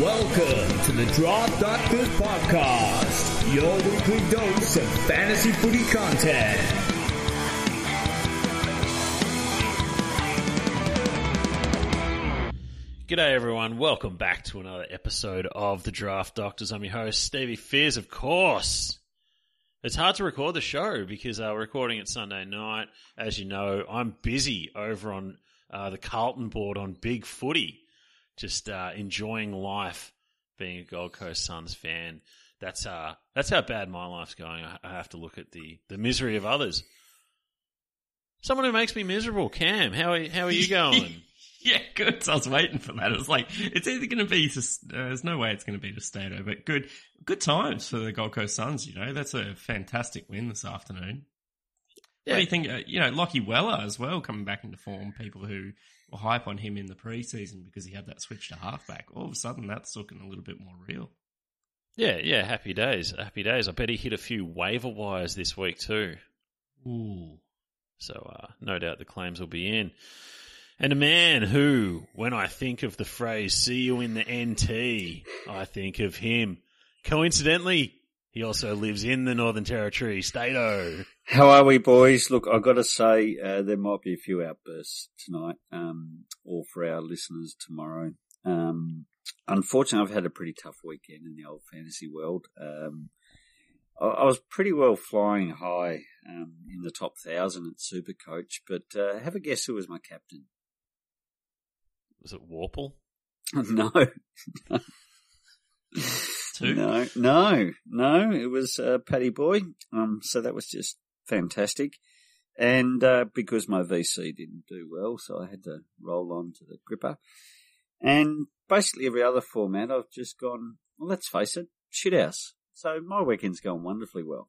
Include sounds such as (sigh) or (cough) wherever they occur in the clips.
Welcome to the Draft Doctors Podcast, your weekly dose of fantasy footy content. G'day everyone, welcome back to another episode of the Draft Doctors. I'm your host, Stevie Fears, of course. It's hard to record the show because uh, we're recording it Sunday night. As you know, I'm busy over on uh, the Carlton board on Big Footy, just uh, enjoying life, being a Gold Coast Suns fan. That's uh, that's how bad my life's going. I, I have to look at the, the misery of others. Someone who makes me miserable, Cam. How are, how are you (laughs) going? Yeah, good. So I was waiting for that. It was like, it's either going to be, uh, there's no way it's going to be to Stato, but good, good times for the Gold Coast Suns, you know. That's a fantastic win this afternoon. Yeah. What do you think? Uh, you know, Lachie Weller as well coming back into form. People who hype on him in the preseason because he had that switch to halfback. All of a sudden, that's looking a little bit more real. Yeah, yeah, happy days, happy days. I bet he hit a few waiver wires this week too. Ooh. So uh, no doubt the claims will be in. And a man who, when I think of the phrase "see you in the NT," I think of him. Coincidentally, he also lives in the Northern Territory, Stato. How are we, boys? Look, I've got to say, uh, there might be a few outbursts tonight, um, or for our listeners tomorrow. Um, unfortunately, I've had a pretty tough weekend in the old fantasy world. Um, I, I was pretty well flying high um, in the top thousand at Supercoach, but uh, have a guess who was my captain? Was it Warple? (laughs) no, (laughs) Two? no, no, no. It was uh, Paddy Boy. Um, so that was just fantastic. And uh, because my VC didn't do well, so I had to roll on to the gripper. And basically every other format, I've just gone. Well, let's face it, shithouse. So my weekend's going wonderfully well.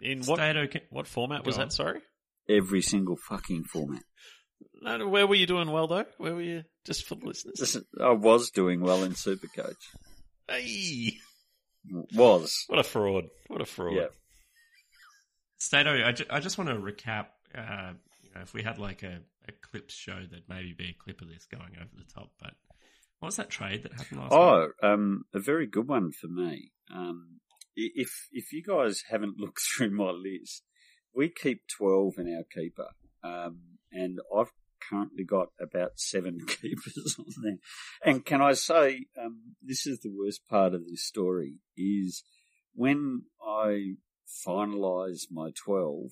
In what Stato, what format was that? Sorry, Every single fucking format. no, no, where were you doing well though? Where were you? Just for the listeners. Listen, I was doing well in Supercoach. Hey, Was. what a fraud! What a fraud! Yeah. Stato, I, ju- I just want to recap. Uh, you know, if we had like a, a clips show, there'd maybe be a clip of this going over the top. But what was that trade that happened last? Oh, um, a very good one for me. Um, if if you guys haven't (laughs) looked through my list, we keep twelve in our keeper, um, and I've currently got about seven (laughs) keepers on there. And can I say, um, this is the worst part of this story is when I finalised my twelve.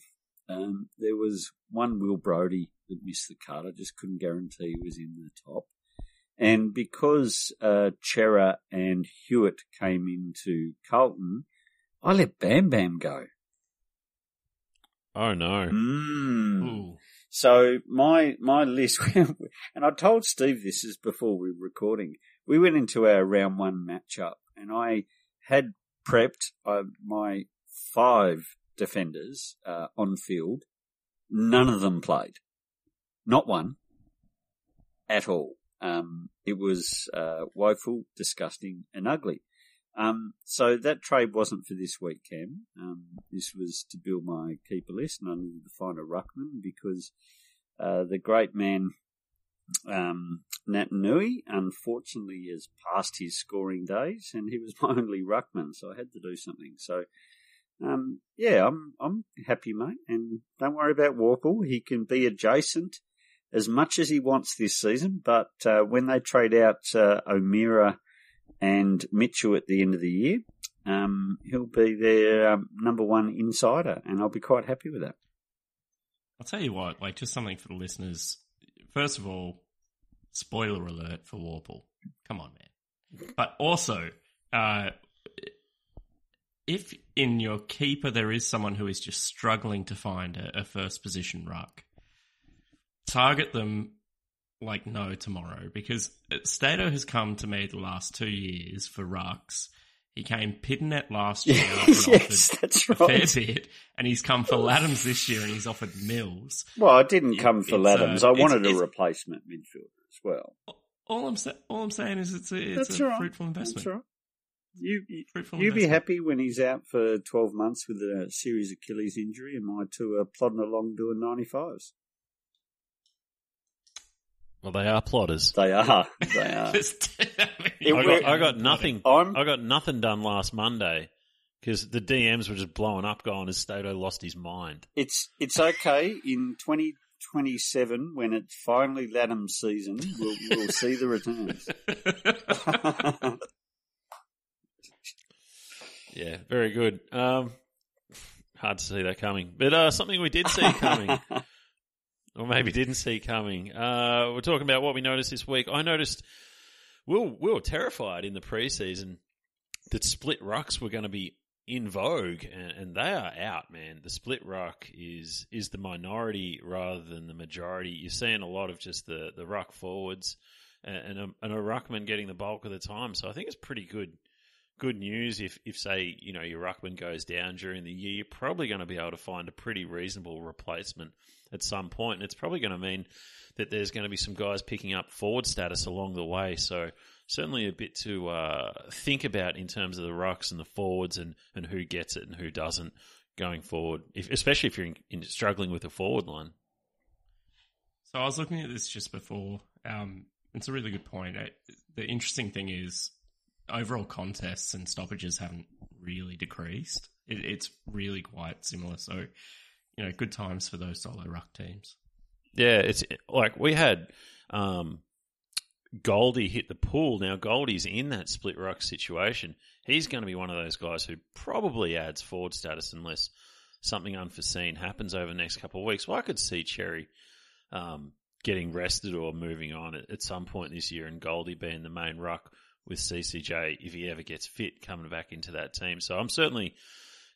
Um, there was one Will Brodie that missed the cut. I just couldn't guarantee he was in the top. And because uh, Cerra and Hewett came into Carlton, I let Bam Bam go. Oh no! Mm. So my my list, (laughs) and I told Steve this is before we were recording. We went into our round one matchup, and I had prepped uh, my five defenders uh, on field. None of them played, not one, at all. Um, it was uh, woeful, disgusting, and ugly. Um, so that trade wasn't for this week, Cam. Um, this was to build my keeper list, and I needed to find a ruckman because uh, the great man um, Naitanui unfortunately has passed his scoring days, and he was (laughs) my only ruckman, so I had to do something. So. Um, yeah, I'm I'm happy, mate, and don't worry about Warple. He can be adjacent as much as he wants this season, but uh, when they trade out uh, O'Meara and Mitchell at the end of the year, um, he'll be their um, number one insider, and I'll be quite happy with that. I'll tell you what, like just something for the listeners. First of all, spoiler alert for Warple. Come on, man. But also, uh, if in your keeper there is someone who is just struggling to find a, a first position ruck, target them like no tomorrow because Stato has come to me the last two years for rucks. He came Pittonet last year and (laughs) yes, offered that's a fair right. bit, and he's come for Ladhams this year and he's offered Mills. Well, I didn't It- come for it's, Ladhams. uh, I it's- wanted a it's- replacement midfielder as well. All I'm sa- all I'm saying is it's a it's That's a right. fruitful investment. That's right. You, you, Fruitful you be happy when he's out for 12 months with a serious Achilles injury and my two are plodding along doing 95s. Well, they are plotters. They are. They (laughs) are. There's- I mean, I got, I got nothing. I'm- I got nothing done last Monday because the DMs were just blowing up, going as Stato lost his mind. It's it's okay in 2027 when it's finally Latham season. We'll, we'll see the returns. (laughs) Yeah, very good. Um, hard to see that coming, but uh, something we did see coming, (laughs) or maybe didn't see coming. Uh, we're talking about what we noticed this week. I noticed we were, we were terrified in the preseason that split rucks were going to be in vogue, and, and they are out, man. The split ruck is is the minority rather than the majority. You're seeing a lot of just the the ruck forwards and, and a, and a ruckman getting the bulk of the time. So I think it's pretty good good news if, if say, you know, your ruckman goes down during the year, you're probably going to be able to find a pretty reasonable replacement at some point. And it's probably going to mean that there's going to be some guys picking up forward status along the way. So certainly a bit to uh, think about in terms of the rucks and the forwards and, and who gets it and who doesn't going forward, if, especially if you're in, in struggling with a forward line. So I was looking at this just before. Um, it's a really good point. Uh, The interesting thing is overall contests and stoppages haven't really decreased. It, it's really quite similar. So, you know, good times for those solo ruck teams. Yeah, it's like we had um, Goldie hit the pool. Now Goldie's in that split ruck situation. He's going to be one of those guys who probably adds forward status unless something unforeseen happens over the next couple of weeks. Well, I could see Xerri um, getting rested or moving on at, at some point this year, and Goldie being the main ruck with CCJ if he ever gets fit coming back into that team. So I'm certainly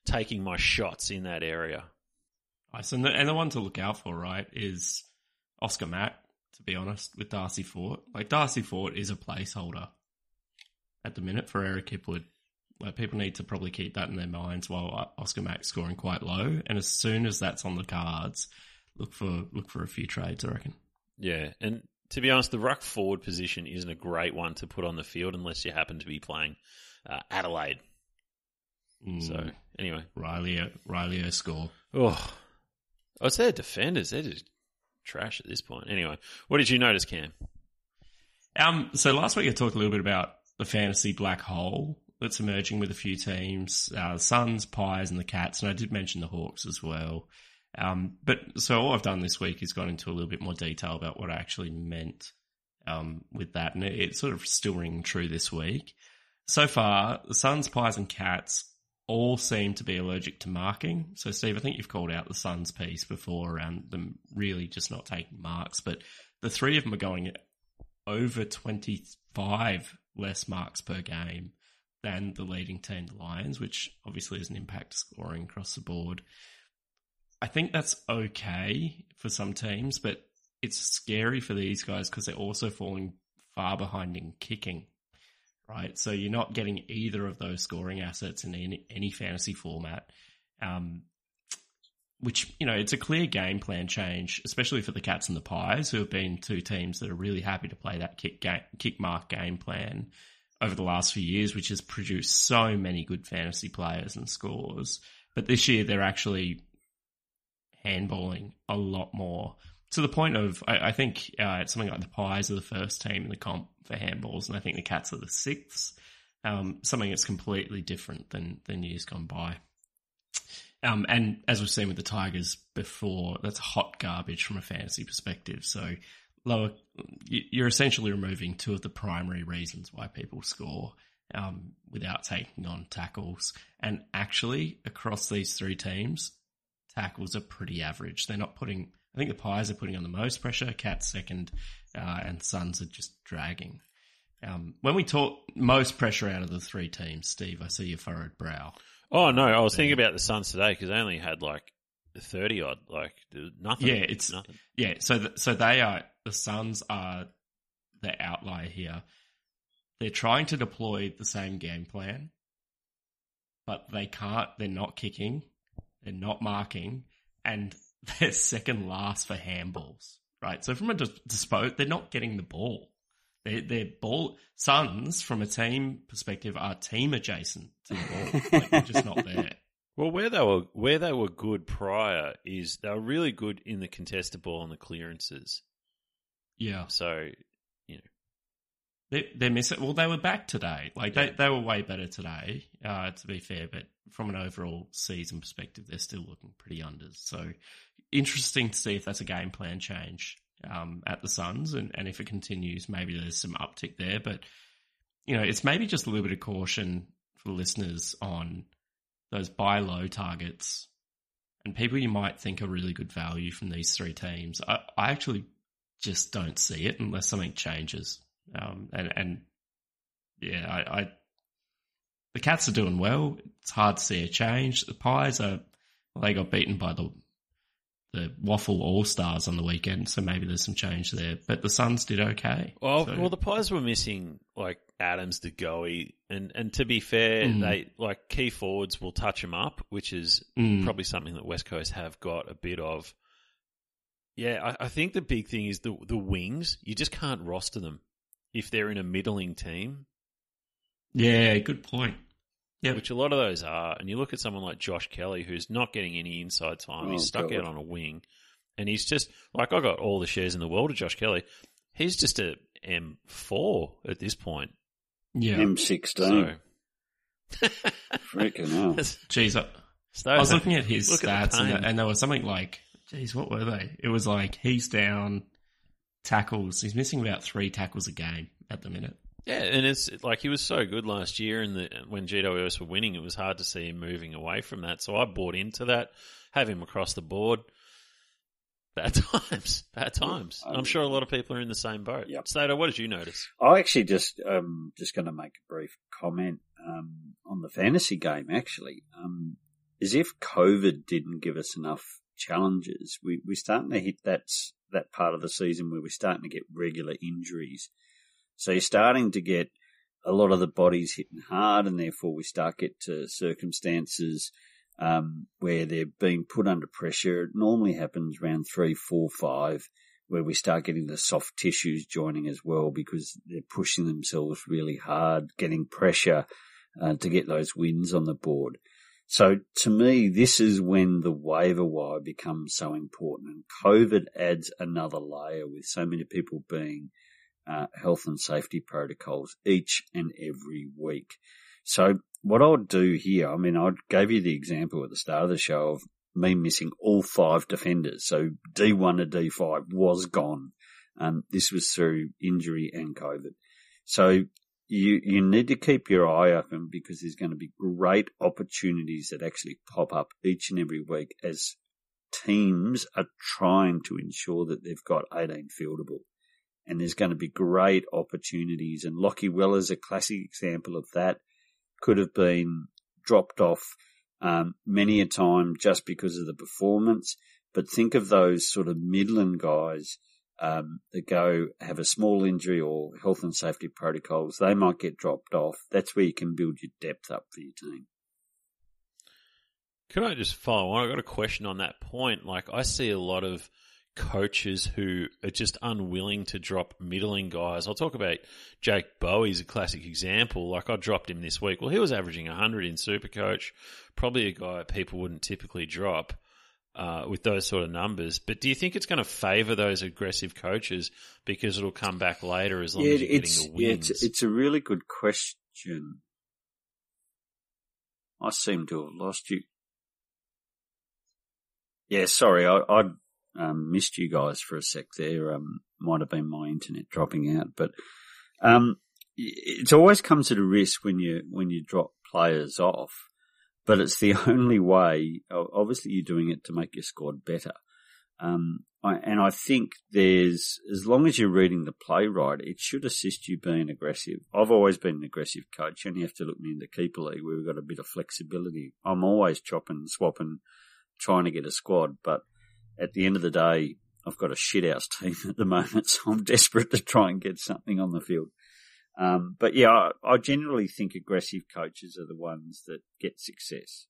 taking my shots in that area. Nice. And the, and the one to look out for, right, is Oscar Mack, to be honest, with Darcy Fort. Like, Darcy Fort is a placeholder at the minute for Eric Hipwood. Like, people need to probably keep that in their minds while Oscar Mack's scoring quite low. And as soon as that's on the cards, look for look for a few trades, I reckon. Yeah, and to be honest, the ruck forward position isn't a great one to put on the field unless you happen to be playing uh, Adelaide. Mm, So anyway, Riley, Riley score. oh, oh, it's their defenders. They're just trash at this point. Anyway, what did you notice, Cam? Um, so last week I talked a little bit about the fantasy black hole that's emerging with a few teams, uh, the Suns, Pies, and the Cats, and I did mention the Hawks as well. Um, but so all I've done this week is gone into a little bit more detail about what I actually meant um, with that, and it, it's sort of still ringing true this week. So far, the Suns, Pies, and Cats all seem to be allergic to marking. So, Steve, I think you've called out the Suns piece before around them really just not taking marks, but the three of them are going over 25 less marks per game than the leading team, the Lions, which obviously is an impact scoring across the board. I think that's okay for some teams, but it's scary for these guys because they're also falling far behind in kicking, right? So you're not getting either of those scoring assets in any, any fantasy format. Um, which, you know, it's a clear game plan change, especially for the Cats and the Pies, who have been two teams that are really happy to play that kick game, kick mark game plan over the last few years, which has produced so many good fantasy players and scores. But this year they're actually handballing a lot more to the point of, I, I think uh, it's something like the Pies are the first team in the comp for handballs, and I think the Cats are the sixth. Um, something that's completely different than than years gone by. Um, and as we've seen with the Tigers before, that's hot garbage from a fantasy perspective. So lower, you- you're essentially removing two of the primary reasons why people score um, without taking on tackles. And actually, across these three teams, tackles are pretty average. They're not putting. I think the Pies are putting on the most pressure. Cats second, uh, and Suns are just dragging. Um, when we talk most pressure out of the three teams, Steve, I see your furrowed brow. Oh no, I was thinking about the Suns today because they only had like thirty odd, like nothing. Yeah, it's- nothing. Yeah, so th- so they are the Suns are the outlier here. They're trying to deploy the same game plan, but they can't. They're not kicking. They're not marking, and (laughs) they're second last for handballs. Right. So from a dis- dispose, they're not getting the ball. Their their ball sons from a team perspective are team adjacent to the ball. Like, they're just not there. (laughs) Well, where they were where they were good prior is they were really good in the contested ball and the clearances. Yeah. So, you know, They, they're missing. Well, they were back today. Like they, they were way better today. Uh, to be fair, but from an overall season perspective, they're still looking pretty unders. So interesting to see if that's a game plan change um, at the Suns, and, and if it continues, maybe there's some uptick there. But you know, it's maybe just a little bit of caution for listeners on those buy low targets and people you might think are really good value from these three teams. I, I actually just don't see it unless something changes. Um, and, and yeah, I, I, the Cats are doing well. It's hard to see a change. The Pies are, well, they got beaten by the the Waffle All Stars on the weekend, so maybe there's some change there. But the Suns did okay. Well, so. well, the Pies were missing like Adams, De Goey, and and to be fair, mm. they like key forwards will touch them up, which is mm. probably something that West Coast have got a bit of. Yeah, I, I think the big thing is the the wings. You just can't roster them if they're in a middling team. Yeah, good point. Yeah, which a lot of those are. And you look at someone like Josh Kelly, who's not getting any inside time. Oh, he's stuck God. out on a wing, and he's just like I got all the shares in the world of Josh Kelly. He's just a M four at this point. Yeah, M sixteen. So. (laughs) Freaking hell! Jeez, I, I was looking at his look stats, at and, and there was something like, "Geez, what were they?" It was like he's down tackles. He's missing about three tackles a game at the minute. Yeah, and it's like he was so good last year, and when GWS were winning, it was hard to see him moving away from that. So I bought into that, have him across the board. Bad (laughs) times, bad times. I'm sure a lot of people are in the same boat. Yep. Stato, what did you notice? I actually just um just going to make a brief comment um, on the fantasy game. Actually, um, as if COVID didn't give us enough challenges, we we're starting to hit that that part of the season where we're starting to get regular injuries so you're starting to get a lot of the bodies hitting hard, and therefore we start get to circumstances um, where they're being put under pressure. It normally happens around three, four, five, where we start getting the soft tissues joining as well because they're pushing themselves really hard, getting pressure uh, to get those wins on the board. So to me, this is when the waiver wire becomes so important, and COVID adds another layer with so many people being uh, health and safety protocols each and every week. So what I'll do here, I mean, I gave you the example at the start of the show of me missing all five defenders. So D1 to D5 was gone. Um, this was through injury and COVID. So you, you need to keep your eye open because there's going to be great opportunities that actually pop up each and every week as teams are trying to ensure that they've got 18 fieldable and there's going to be great opportunities. And Lachie Weller's a classic example of that. Could have been dropped off um, many a time just because of the performance. But think of those sort of Midland guys um, that go have a small injury or health and safety protocols. They might get dropped off. That's where you can build your depth up for your team. Can I just follow on? I've got a question on that point. Like I see a lot of coaches who are just unwilling to drop middling guys. I'll talk about Jake Bowey's a classic example. Like I dropped him this week. Well, he was averaging 100 in Supercoach, probably a guy people wouldn't typically drop uh, with those sort of numbers. But do you think it's going to favour those aggressive coaches because it'll come back later as long yeah, as you're getting the wins? Yeah, it's, it's a really good question. I seem to have lost you. Yeah, sorry, I, I um, missed you guys for a sec there. Um, might have been my internet dropping out, but um, it's always comes at a risk when you when you drop players off. But it's the (laughs) only way. Obviously, you're doing it to make your squad better. Um, I, and I think there's, as long as you're reading the play right, it should assist you being aggressive. I've always been an aggressive coach, you have to look me in the keeper league where we've got a bit of flexibility. I'm always chopping, swapping, trying to get a squad, but at the end of the day, I've got a shithouse team (laughs) at the moment, so I'm desperate to try and get something on the field. Um, but yeah, I, I generally think aggressive coaches are the ones that get success.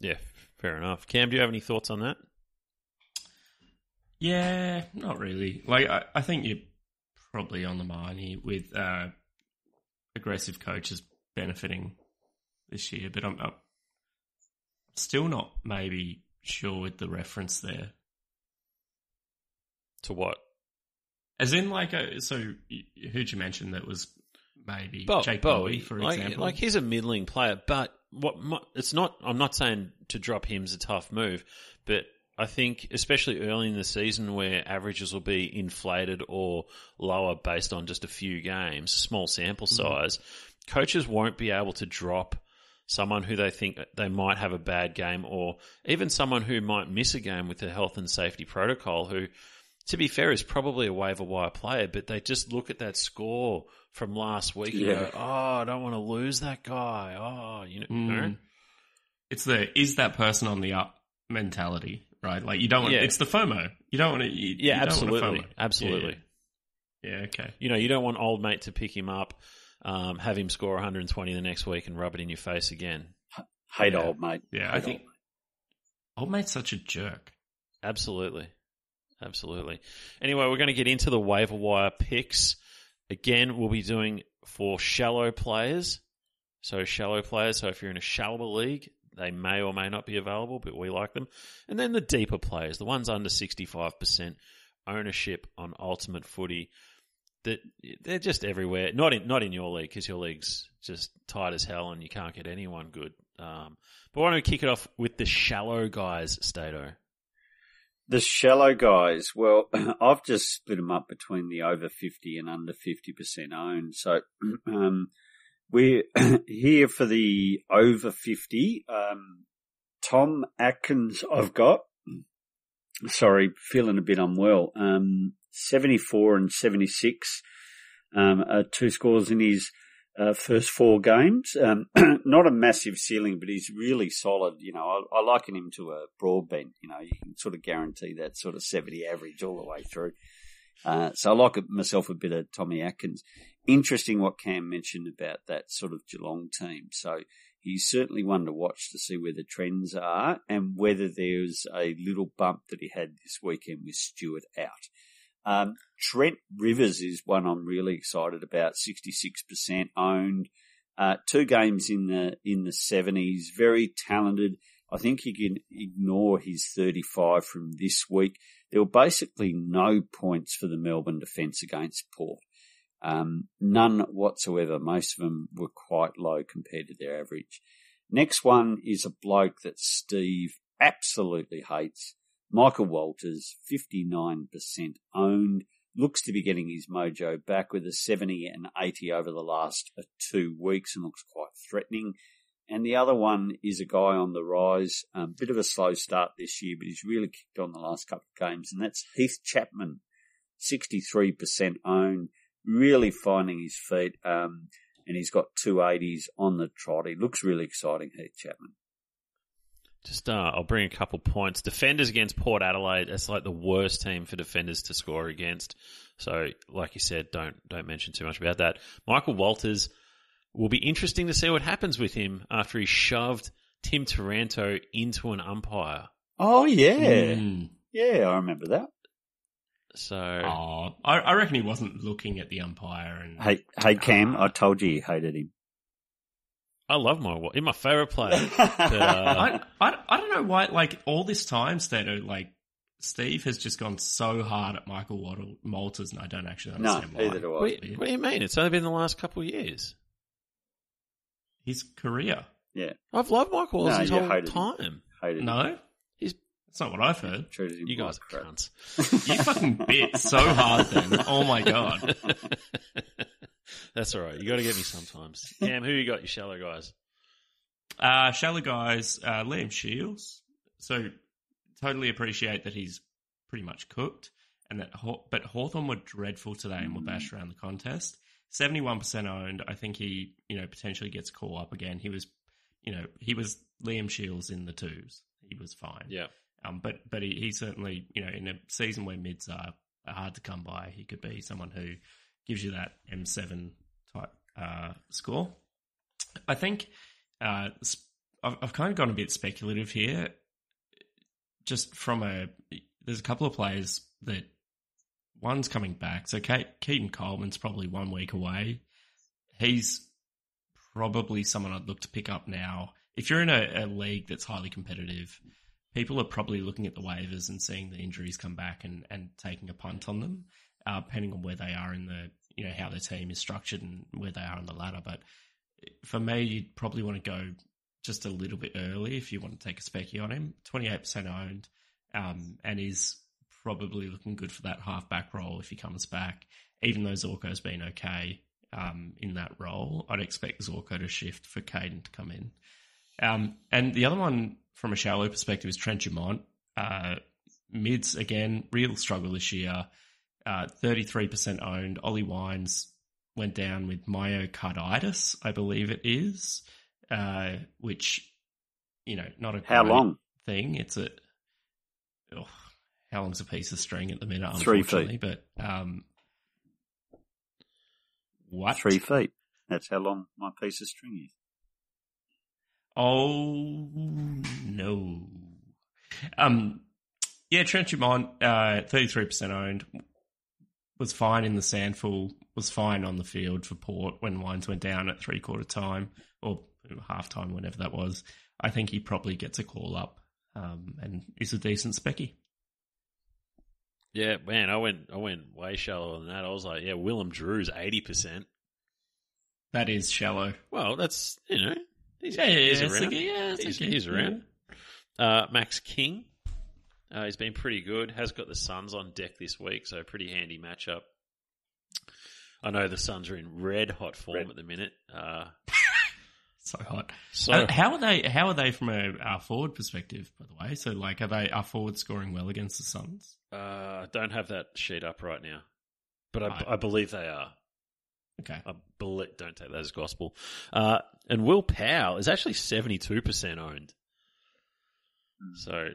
Yeah, fair enough. Cam, do you have any thoughts on that? Yeah, not really. Like, I, I think you're probably on the money with uh, aggressive coaches benefiting this year, but I'm, I'm still not maybe sure with the reference there. To what? As in, like, a, so who'd you mention that was maybe Bo- Jake Bowey, Bowey, for like, example? like he's a middling player, but what my, it's not. I'm not saying to drop him's a tough move, but I think especially early in the season where averages will be inflated or lower based on just a few games, small sample Mm-hmm. size, coaches won't be able to drop someone who they think they might have a bad game or even someone who might miss a game with the health and safety protocol who to be fair is probably a waiver wire player but they just look at that score from last week and go oh I don't want to lose that guy oh you know. Mm. It's the is that person on the up mentality, right? Like you don't want Yeah. it's the FOMO. You don't want to. You, yeah you don't absolutely Want to FOMO. absolutely Yeah, yeah. okay. you know you don't want old mate to pick him up um, have him score 120 the next week and rub it in your face again Hate Yeah. old mate. Yeah, Hate I think old mate's such a jerk. Absolutely. Absolutely. Anyway, we're going to get into the waiver wire picks. Again, we'll be doing for shallow players. So, shallow players. So, if you're in a shallower league, they may or may not be available, but we like them. And then the deeper players, the ones under 65% ownership on Ultimate Footy. That they're just everywhere. Not in not in your league because your league's just tight as hell and you can't get anyone good. Um, but why don't we kick it off with the shallow guys, Stato? The shallow guys, well, (clears throat) I've just split them up between the over 50 and under 50% owned. So, (clears throat) um, we're (clears throat) here for the over 50. Um, Tom Atkins, I've got. Sorry, feeling a bit unwell. Um, 74 and 76, um, two scores in his uh, first four games. Um, (clears throat) not a massive ceiling, but he's really solid. You know, I, I liken him to a broadbent. You know, you can sort of guarantee that sort of 70 average all the way through. Uh, so I like myself a bit of Tommy Atkins. Interesting what Cam mentioned about that sort of Geelong team. So he's certainly one to watch to see where the trends are and whether there's a little bump that he had this weekend with Stewart out. Um, Trent Rivers is one I'm really excited about. 66% owned. Uh, two games in the in the 70s. Very talented. I think he can ignore his 35 from this week. There were basically no points for the Melbourne defence against Port. Um, none whatsoever. Most of them were quite low compared to their average. Next one is a bloke that Steve absolutely hates. Michael Walters, 59% owned, looks to be getting his mojo back with a 70 and 80 over the last uh, two weeks and looks quite threatening. And the other one is a guy on the rise, a um, bit of a slow start this year, but he's really kicked on the last couple of games, and that's Heath Chapman, 63% owned, really finding his feet, um, and he's got two 80s on the trot. He looks really exciting, Heath Chapman. Just, uh, I'll bring a couple points. Defenders against Port Adelaide. That's like the worst team for defenders to score against. So, like you said, don't don't mention too much about that. Michael Walters will be interesting to see what happens with him after he shoved Tim Taranto into an umpire. Oh, yeah. Mm. Yeah, I remember that. So, Oh, I, I reckon he wasn't looking at the umpire and Hey, hey, Cam, I told you you hated him. I love my He's my favorite player. (laughs) But, uh, I, I I don't know why. Like all this time, Stato, like Steve has just gone so hard at Michael Waddle Malters, and I don't actually no, understand why. neither do I. what, what do you mean? It's only been the last couple of years. His career. Yeah, I've loved Michael Walters No, his whole hated him. time. Hated him. No, He's that's not what I've heard. Treated you guys are crap. cunts. You fucking bit so hard then. Oh my god. (laughs) That's all right. You got to get me sometimes. (laughs) Cam, who you got? You shallow guys. Uh, shallow guys, uh, Liam Shiels. So totally appreciate that he's pretty much cooked, and that Haw- but Hawthorn were dreadful today and were bashed around the contest. Seventy-one percent owned. I think he, you know, potentially gets call up again. He was, you know, he was Liam Shiels in the twos. He was fine. Yeah. Um, but but he, he certainly, you know, in a season where mids are, are hard to come by, he could be someone who gives you that M7 type uh, score. I think uh, I've, I've kind of gone a bit speculative here. Just from a, there's a couple of players that one's coming back. So Keidean Coleman's probably one week away. He's probably someone I'd look to pick up now. If you're in a, a league that's highly competitive, people are probably looking at the waivers and seeing the injuries come back and, and taking a punt on them. uh, depending on where they are in the, you know, how their team is structured and where they are on the ladder. But for me, you'd probably want to go just a little bit early if you want to take a specky on him. 28% owned, um, and is probably looking good for that halfback role if he comes back. Even though Zorko's been okay um, in that role, I'd expect Zorko to shift for Keidean to come in. Um, and the other one from a shallow perspective is Trent Dumont. Uh, mids, again, real struggle this year. Uh, 33% owned. Ollie Wines went down with myocarditis, I believe it is, uh, which, you know, not a How long? thing. It's a, oh, how long's a piece of string at the minute, Three unfortunately, but, um, what? Three feet. That's how long my piece of string is. Oh no. Um yeah, Trent Dumont, uh thirty three percent owned, was fine in the SANFL, was fine on the field for Port when Wines went down at three quarter time or half time, whenever that was. I think he probably gets a call up, um, and is a decent specky. Yeah, man, I went I went way shallower than that. I was like, yeah, Willem Drew's eighty percent. That is shallow. Well, that's you know, he's, Yeah, yeah, he's yeah, around. okay, yeah, he's, okay, he's around. Uh, Max King, uh, he's been pretty good. Has got the Suns on deck this week, so pretty handy matchup. I know the Suns are in red hot form Red. at the minute. Uh, (laughs) So hot. so Uh, how are they? How are they from a uh, forward perspective? By the way, so like, are they are forward scoring well against the Suns? uh, I don't have that sheet up right now, but I, Right. I believe they are. Okay, I believe, don't take that as gospel. Uh, and Will Powell is actually 72% owned. Hmm. So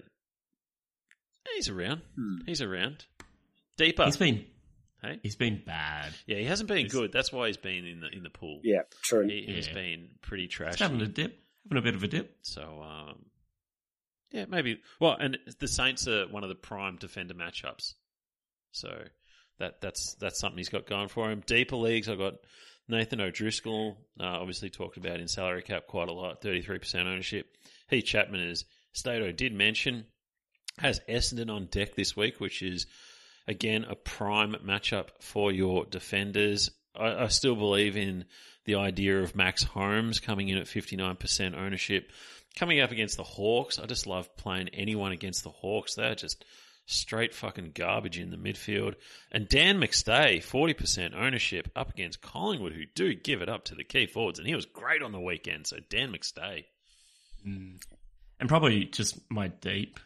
he's around. Hmm. He's around. Deeper. he's been hey? he's been bad. Yeah, he hasn't been he's- good. That's why he's been in the in the pool. Yeah, true. He, he's Yeah. been pretty He's having a dip, having a bit of a dip. So, um, yeah, maybe. Well, and the Saints are one of the prime defender matchups. So that that's that's something he's got going for him. Deeper leagues, I've got Nathan O'Driscoll, uh, obviously talked about in salary cap quite a lot, 33% ownership. Heath Chapman, as Stato did mention, has Essendon on deck this week, which is, again, a prime matchup for your defenders. I, I still believe in the idea of Max Holmes coming in at 59% ownership. Coming up against the Hawks, I just love playing anyone against the Hawks. They're just straight fucking garbage in the midfield. And Dan McStay, 40% ownership up against Collingwood, who do give it up to the key forwards. And he was great on the weekend. So Dan McStay. Mm. and probably just my deep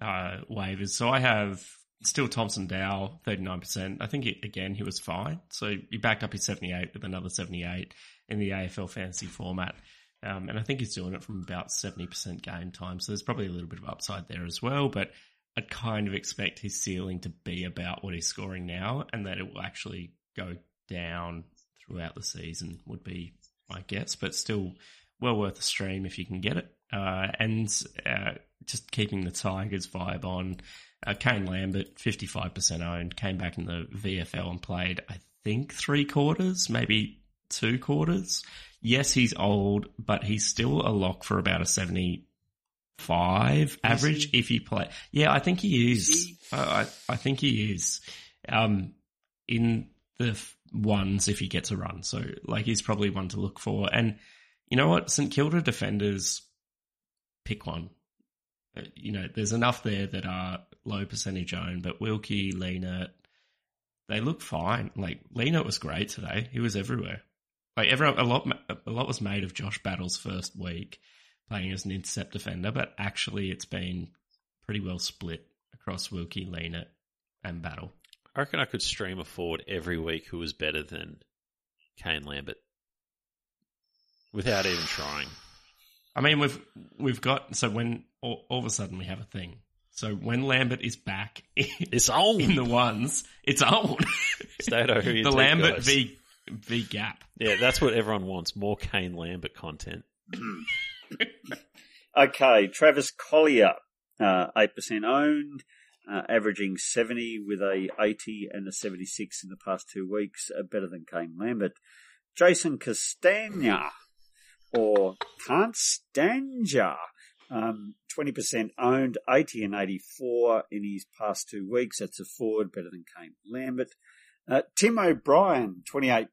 uh, waivers. So I have still Thompson Dow, 39%. I think, it, again, he was fine. So he backed up his 78 with another 78 in the AFL fantasy format. Um, and I think he's doing it from about 70% game time. So there's probably a little bit of upside there as well. But I'd kind of expect his ceiling to be about what he's scoring now and that it will actually go down throughout the season, would be my guess. But still well worth a stream if you can get it. Uh, and uh, just keeping the Tigers vibe on. Uh, Kane Lambert, 55% owned, came back in the VFL and played, I think, three quarters, maybe two quarters. Yes, he's old, but he's still a lock for about a 75 average if he play. Yeah, I think he is. Is he? I, I I think he is. Um, in the f- ones if he gets a run. So, like, he's probably one to look for. And you know what? St Kilda defenders, pick one. You know, there's enough there that are low percentage owned, but Wilkie, Leonard, they look fine. Like Leonard was great today; he was everywhere. Like everyone, a lot, a lot was made of Josh Battle's first week playing as an intercept defender, but actually, it's been pretty well split across Wilkie, Leonard, and Battle. I reckon I could stream a forward every week who was better than Kane Lambert without even trying. I mean, we've we've got so when all, all of a sudden we have a thing. So when Lambert is back (laughs) It's on. in the ones, it's on. Stato, who the Lambert guys? v v Gap. Yeah, that's what everyone wants. More Kane Lambert content. (clears throat) Okay, Travis Colyer, uh, 8% owned, uh, averaging 70 with a 80 and a 76 in the past two weeks, uh, better than Kane Lambert. Jason Castagna, or Constanja, um, 20% owned, 80 and 84 in his past two weeks. That's a forward, better than Kane Lambert. Uh, Tim O'Brien, 28%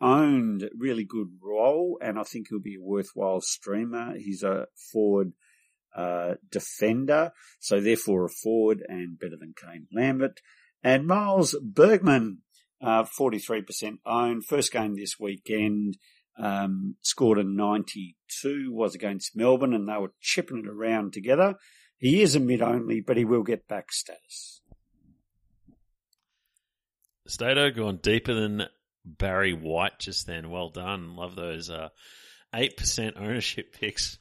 owned, really good role, and I think he'll be a worthwhile streamer. He's a forward uh, defender, so therefore a forward and better than Kane Lambert. And Miles Bergman, uh, 43% owned, first game this weekend, um, scored a 92, was against Melbourne, and they were chipping it around together. He is a mid only, but he will get back status. Stato gone deeper than Barry White just then. Well done. Love those uh, 8% ownership (laughs) picks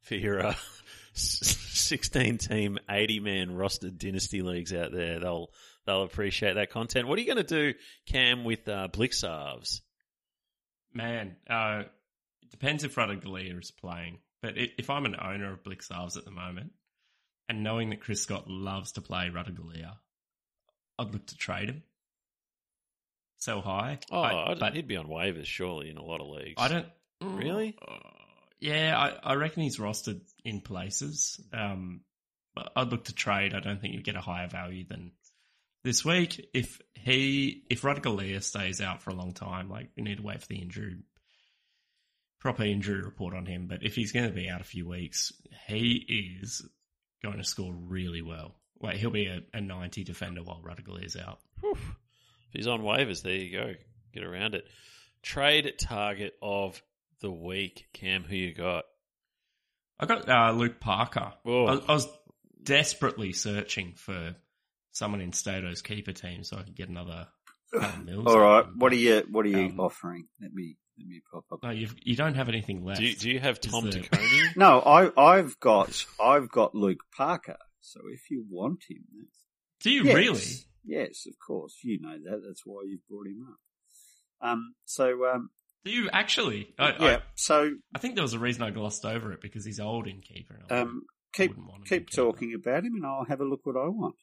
for your uh, (laughs) 16 team, 80 man rostered dynasty leagues out there. They'll they'll appreciate that content. What are you going to do, Cam, with uh, Blicavs? Man, uh, it depends if Ratugolea is playing. But if I'm an owner of Blicavs at the moment, and knowing that Chris Scott loves to play Ratugolea, I'd look to trade him. Sell high. Oh, I, but he'd be on waivers surely in a lot of leagues. I don't really. Uh, yeah, I, I, reckon he's rostered in places. Um, I'd look to trade. I don't think you'd get a higher value than this week. If he, if Ratugolea stays out for a long time, like we need to wait for the injury, proper injury report on him. But if he's going to be out a few weeks, he is going to score really well. Like he'll be a, a 90 defender while Ratugolea is out. Whew. If he's on waivers, there you go. Get around it. Trade target of the week, Cam. Who you got? I got uh, Luke Parker. I, I, was desperately searching for someone in Stato's keeper team so I could get another (sighs) Mills. All right, what are you what are you um, offering? Let me let me pop up. No, you've, you don't have anything left. Do you, do you have Tom Taccone? (laughs) no, I I've got I've got Luke Parker. So if you want him, do you yes, really? Yes, of course. You know that. That's why you've brought him up. Um. So um. Do you actually? I, yeah. I, so I think there was a reason I glossed over it because he's old in keeper. Um. Keep keep talking about him, and I'll have a look what I want.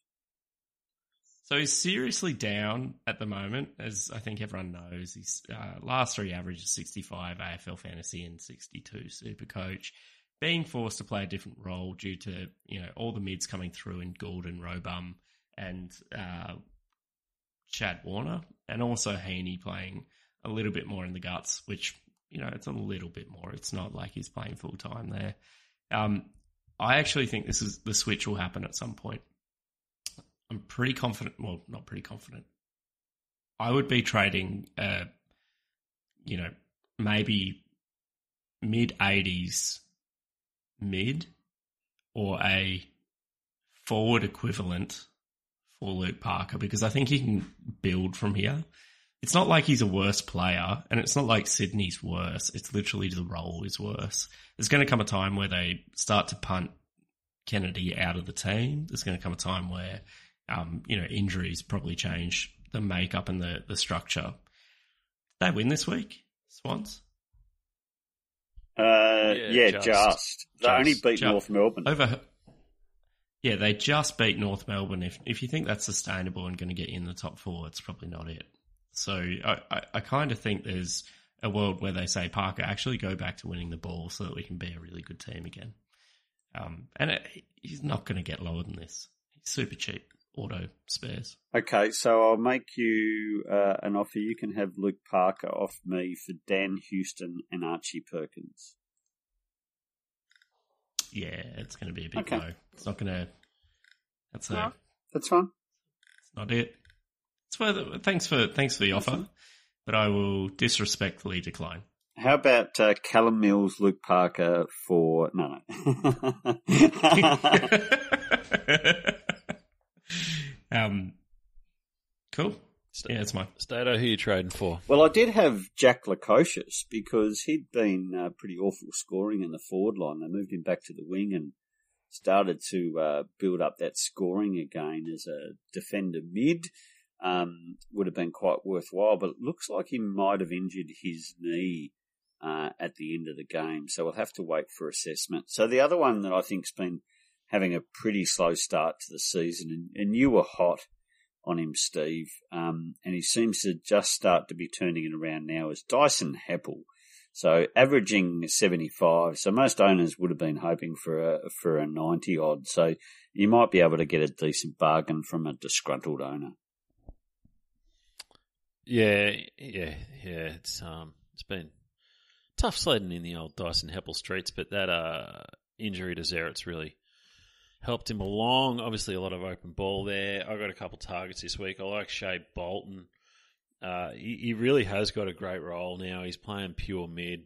So he's seriously down at the moment, as I think everyone knows. His uh, last three averages 65 AFL fantasy and 62 super coach. Being forced to play a different role due to, you know, all the mids coming through in Gulden and Rowbottom and uh, Chad Warner, and also Heaney playing a little bit more in the guts, which, you know, it's a little bit more. It's not like he's playing full time there. Um, I actually think this is the switch will happen at some point. I'm pretty confident. Well, not pretty confident. I would be trading, uh, you know, maybe mid 80s mid or a forward equivalent for Luke Parker because I think he can build from here. It's not like he's a worse player and it's not like Sydney's worse. It's literally the role is worse. There's going to come a time where they start to punt Kennedy out of the team. There's going to come a time where um, you know, injuries probably change the makeup and the, the structure. They win this week, Swans? Uh, yeah, yeah just. just. They just. only beat just. North Melbourne. Over, yeah, they just beat North Melbourne. If if you think that's sustainable and going to get you in the top four, it's probably not it. So I, I, I kind of think there's a world where they say Parker actually go back to winning the ball so that we can be a really good team again. Um, and it, he's not going to get lower than this. He's super cheap auto spares. Okay, so I'll make you uh, an offer. You can have Luke Parker off me for Dan Houston and Archie Perkins. Yeah, it's going to be a big okay. low. It's not going to. That's a. That's fine. It's not it. It's worth Thanks for thanks for the offer, but I will disrespectfully decline. How about uh, Callum Mills, Luke Parker for no no. (laughs) (laughs) (laughs) Um, cool. Yeah, it's mine. Stato, who you trading for? Well, I did have Jack Lukosius because he'd been uh, pretty awful scoring in the forward line. They moved him back to the wing and started to uh, build up that scoring again as a defender mid. Um, would have been quite worthwhile, but it looks like he might have injured his knee uh, at the end of the game, so we'll have to wait for assessment. So the other one that I think's been having a pretty slow start to the season, and, and you were hot on him, Steve, um, and he seems to just start to be turning it around now. Is Dyson Heppel. so averaging seventy five. So most owners would have been hoping for a for a ninety odd. So you might be able to get a decent bargain from a disgruntled owner. Yeah, yeah, yeah. It's um, it's been tough sledding in the old Dyson Heppel streets, but that uh injury to Zeret's really helped him along. Obviously, a lot of open ball there. I got a couple targets this week. I like Shai Bolton. Uh, he, he really has got a great role now. He's playing pure mid.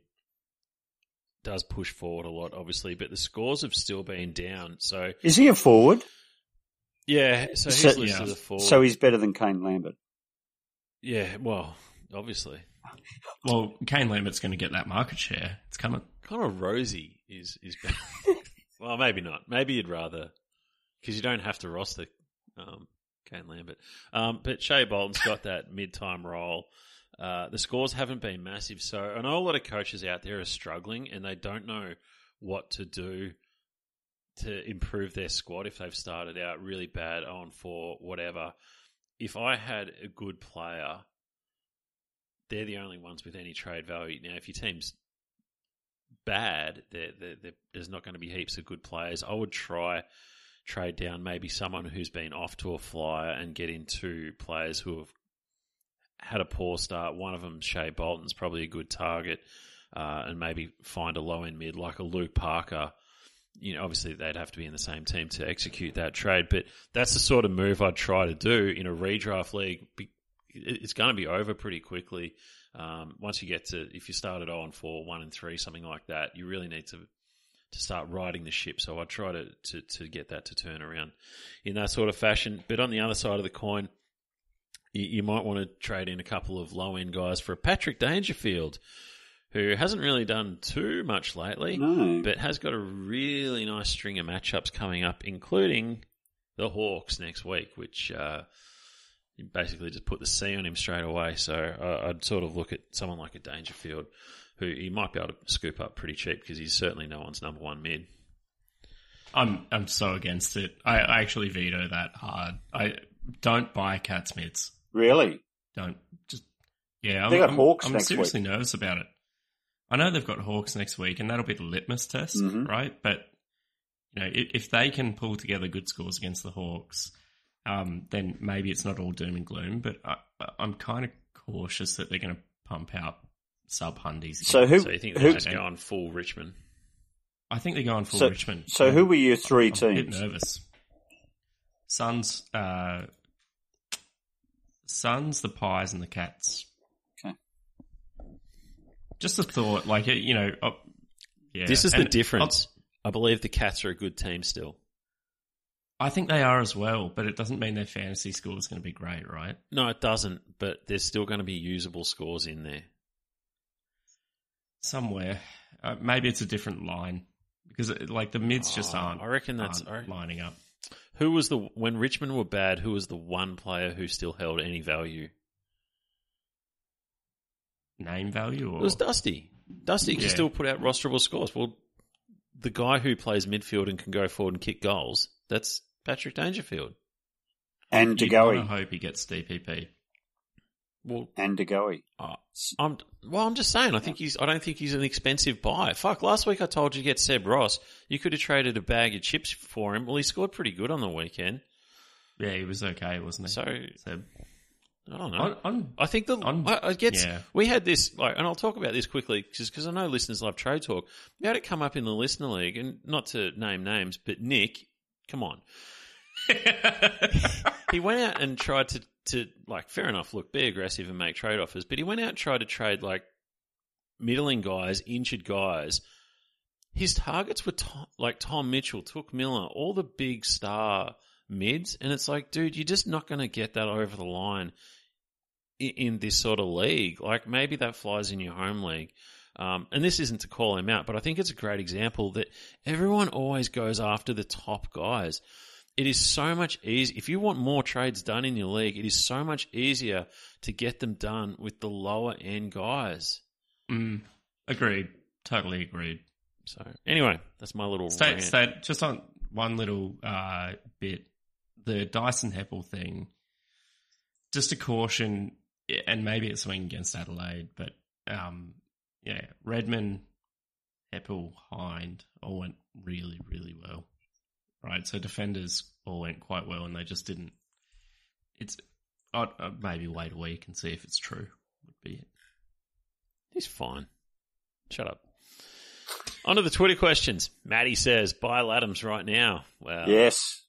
Does push forward a lot, obviously, but the scores have still been down. So Is he a forward? yeah, so he's So- listed yeah. as a forward. So he's better than Kane Lambert. yeah, well, obviously, Well, Kane Lambert's going to get that market share. It's coming. Kind of Rosie is is better. (laughs) well, maybe not. Maybe you'd rather because you don't have to roster um, Kane Lambert. Um, but Shai Bolton's got (laughs) that mid-time role. Uh, the scores haven't been massive, so I know a lot of coaches out there are struggling and they don't know what to do to improve their squad if they've started out really bad on four, whatever. If I had a good player, they're the only ones with any trade value. Now, if your team's bad, there there- there- there's not going to be heaps of good players. I would try trade down maybe someone who's been off to a flyer and get into players who have had a poor start. One of them, Shai Bolton's probably a good target, uh, and maybe find a low end mid like a Luke Parker. You know, obviously they'd have to be in the same team to execute that trade, but that's the sort of move I'd try to do in a redraft league. It's going to be over pretty quickly. Um, once you get to, if you start at 0 and 4, 1 and 3, something like that, you really need to to start riding the ship. So I try to, to, to get that to turn around in that sort of fashion. But on the other side of the coin, you, you might want to trade in a couple of low end guys for a Patrick Dangerfield, who hasn't really done too much lately, No. but has got a really nice string of matchups coming up, including the Hawks next week, which uh, you basically just put the C on him straight away. So I, I'd sort of look at someone like a Dangerfield, who he might be able to scoop up pretty cheap because he's certainly no one's number one mid. I'm I'm so against it. I, I actually veto that hard. I don't buy Cats mids. Really? Don't just yeah. I'm, They got I'm- Hawks I'm next seriously nervous about it. I know they've got Hawks next week, and that'll be the litmus test, Mhm. right? But you know, if, if they can pull together good scores against the Hawks, um, then maybe it's not all doom and gloom. But I, I'm kind of cautious that they're going to pump out sub hundies. So who? So you think they're just going full Richmond? I think they're going full So- Richmond. so Yeah. who were your 3 I'm a bit teams? nervous. Suns, uh, Suns, the Pies, and the Cats. Okay. Just a thought, like you know, uh, yeah. This is the and difference. I believe the Cats are a good team still. I think they are as well, but it doesn't mean their fantasy score is going to be great, right? No, it doesn't, but there's still going to be usable scores in there. Somewhere, uh, maybe it's a different line because it, like the mids just Oh, aren't. I reckon that's- aren't lining up. Who was the when Richmond were bad? Who was the one player who still held any value? Name value, or It was Dusty. Dusty can Yeah. still put out rosterable scores. Well, the guy who plays midfield and can go forward and kick goals, that's Patrick Dangerfield. And you kind of hope he gets DPP. Well, And Degoe. uh, I'm well. I'm just saying. I think he's. I don't think he's an expensive buy. Fuck. Last week I told you to get Seb Ross. You could have traded a bag of chips for him. Well, he scored pretty good on the weekend. Yeah, he was okay, wasn't he? So So, I don't know. on, on I think the On- I, I get yeah. we had this like, and I'll talk about this quickly because I know listeners love trade talk. We had it come up in the listener league, and not to name names, but Nick, come on, (laughs) he went out and tried to to like fair enough. Look, be aggressive and make trade offers, but he went out and tried to trade like middling guys, injured guys. His targets were Tom, like Tom Mitchell, Touk Miller, all the big star mids, and it's like, dude, you're just not going to get that over the line in, in this sort of league. Like maybe that flies in your home league. Um, and this isn't to call him out, but I think it's a great example that everyone always goes after the top guys. It is so much easier. If you want more trades done in your league, it is so much easier to get them done with the lower end guys. Mm, agreed. Totally agreed. So anyway, that's my little Stay, rant. stay, just on one little uh, bit, the Dyson Heppel thing. Just a caution, and maybe it's something against Adelaide, but um, yeah, Redmond, Heppel, Hind all went really, really well. Right, so defenders all went quite well, and they just didn't. It's I'd, I'd maybe wait a week and see if it's true. Would be it. He's fine. Shut up. On to the Twitter questions. Maddie says, buy Ladhams right now. Well, Yes.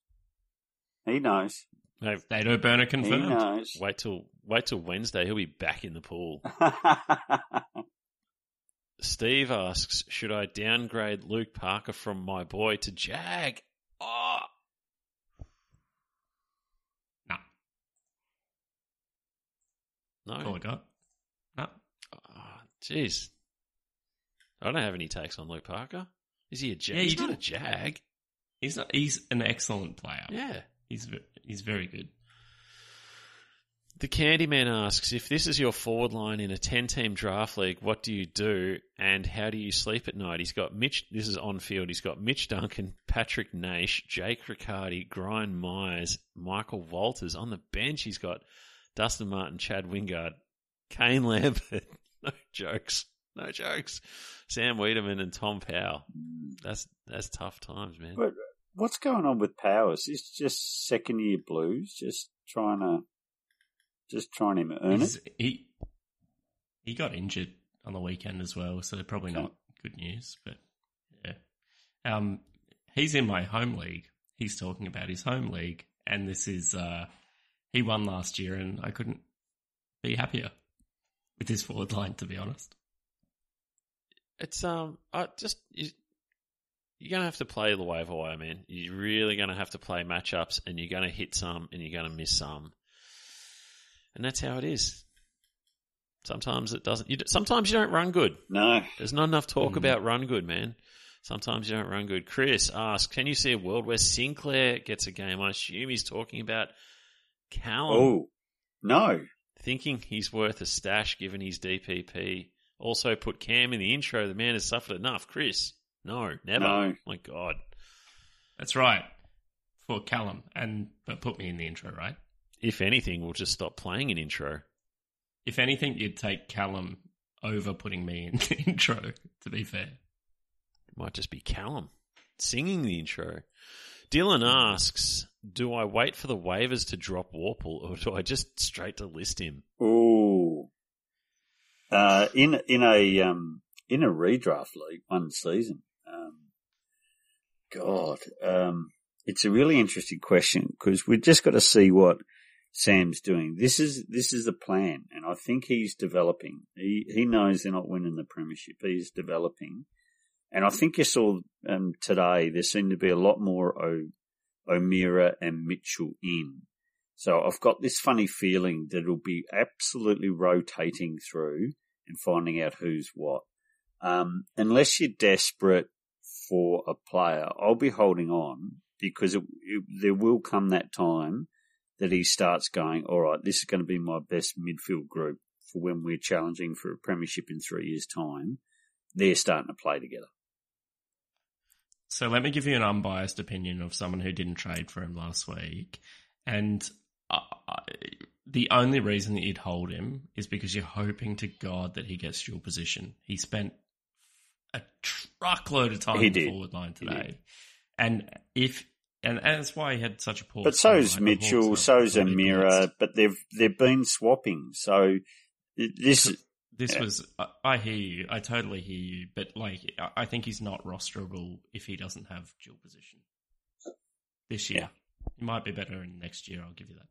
He knows. Hey, Dado burner He confirmed. knows. wait till wait till Wednesday. He'll be back in the pool. (laughs) Steve asks, should I downgrade Luke Parker from my boy to Jag? Oh, Nah, no. Oh I got. No. Jeez. I don't have any takes on Luke Parker. Is he a Jag? Yeah, He's not a. Jag. He's not, he's an excellent player. Yeah. He's he's very good. The Candyman asks, if this is your forward line in a 10 team draft league, what do you do and how do you sleep at night? He's got Mitch, this is on field, he's got Mitch Duncan, Patrick Nash, Jake Riccardi, Brian Myers, Michael Walters. On the bench, he's got Dustin Martin, Chad Wingard, Kane Lambert. (laughs) no jokes. No jokes. Sam Weideman and Tom Powell. That's, that's tough times, man. But what's going on with Powers? Is just second year blues, just trying to, just trying to earn He's- it. He he got injured on the weekend as well, so probably Okay. not good news. But yeah, um, he's in my home league. He's talking about his home league, and this is uh, he won last year, and I couldn't be happier with his forward line, to be honest. It's um, I just you, you're gonna have to play the waiver wire, man. You're really gonna have to play matchups, and you're gonna hit some, and you're gonna miss some, and that's how it is. Sometimes it doesn't. You, sometimes you don't run good. No, There's not enough talk Mm. about run good, man. Sometimes you don't run good. Chris asks, can you see a world where Sinclair gets a game? I assume he's talking about Callum oh no, thinking he's worth a stash given his DPP. Also put Cam in the intro. The man has suffered enough. Chris, no, never. No. My God. That's right for Callum, and but put me in the intro, right? If anything, we'll just stop playing an intro. If anything, you'd take Callum over putting me in (laughs) the intro. To be fair, It might just be Callum singing the intro. Dylan asks, do I wait for the waivers to drop Worpel or do I just straight to list him? oh, uh, in in a um in a redraft league one season. Um, God, um, it's a really interesting question because we've just got to see what Sam's doing. This is this is the plan, and I think he's developing. He he knows they're not winning the premiership. He's developing, and I think you saw um, today there seemed to be a lot more o, O'Meara and Mitchell in. So I've got this funny feeling that it'll be absolutely rotating through and finding out who's what. Um, unless you're desperate for a player, I'll be holding on because it, it, there will come that time that he starts going, all right, this is going to be my best midfield group for when we're challenging for a premiership in three years' time. They're starting to play together. So let me give you an unbiased opinion of someone who didn't trade for him last week. And I, I, the only reason that you'd hold him is because you're hoping to God that he gets your position. He spent a truckload of time He in the did. forward line today. And if and, and that's why he had such a poor But score, so's like Mitchell, Hawks got so's O'Meara, but they've they've been swapping. So this This Yeah. was, I, I hear you. I totally hear you. But like, I- I think he's not rosterable if he doesn't have dual position this year. He might be better in next year. I'll give you that.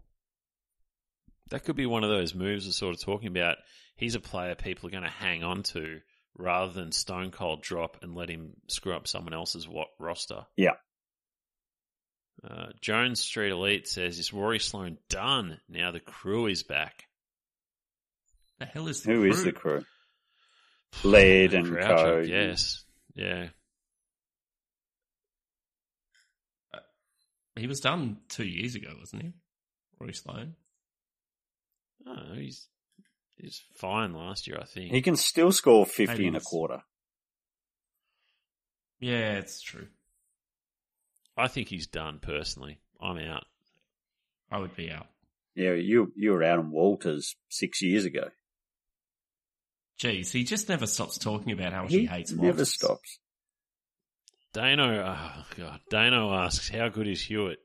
That could be one of those moves we're sort of talking about. He's a player people are going to hang on to rather than stone cold drop and let him screw up someone else's what roster. Yeah. Uh, Jones Street Elite says, "Is Rory Sloane done? Now the crew is back." The hell is the who crew? is the crew? Laird and Crouch, co. I guess. Yeah. He was done two years ago, wasn't he? Rory Sloane. Oh, he's he's fine last year, I think. He can still score fifty and a quarter. Yeah, it's true. I think he's done personally. I'm out. I would be out. Yeah, you you were out on Walters six years ago. Jeez, he just never stops talking about how much he, hates Walters. never stops. Dano, oh god, Dano asks, "How good is Hewett?"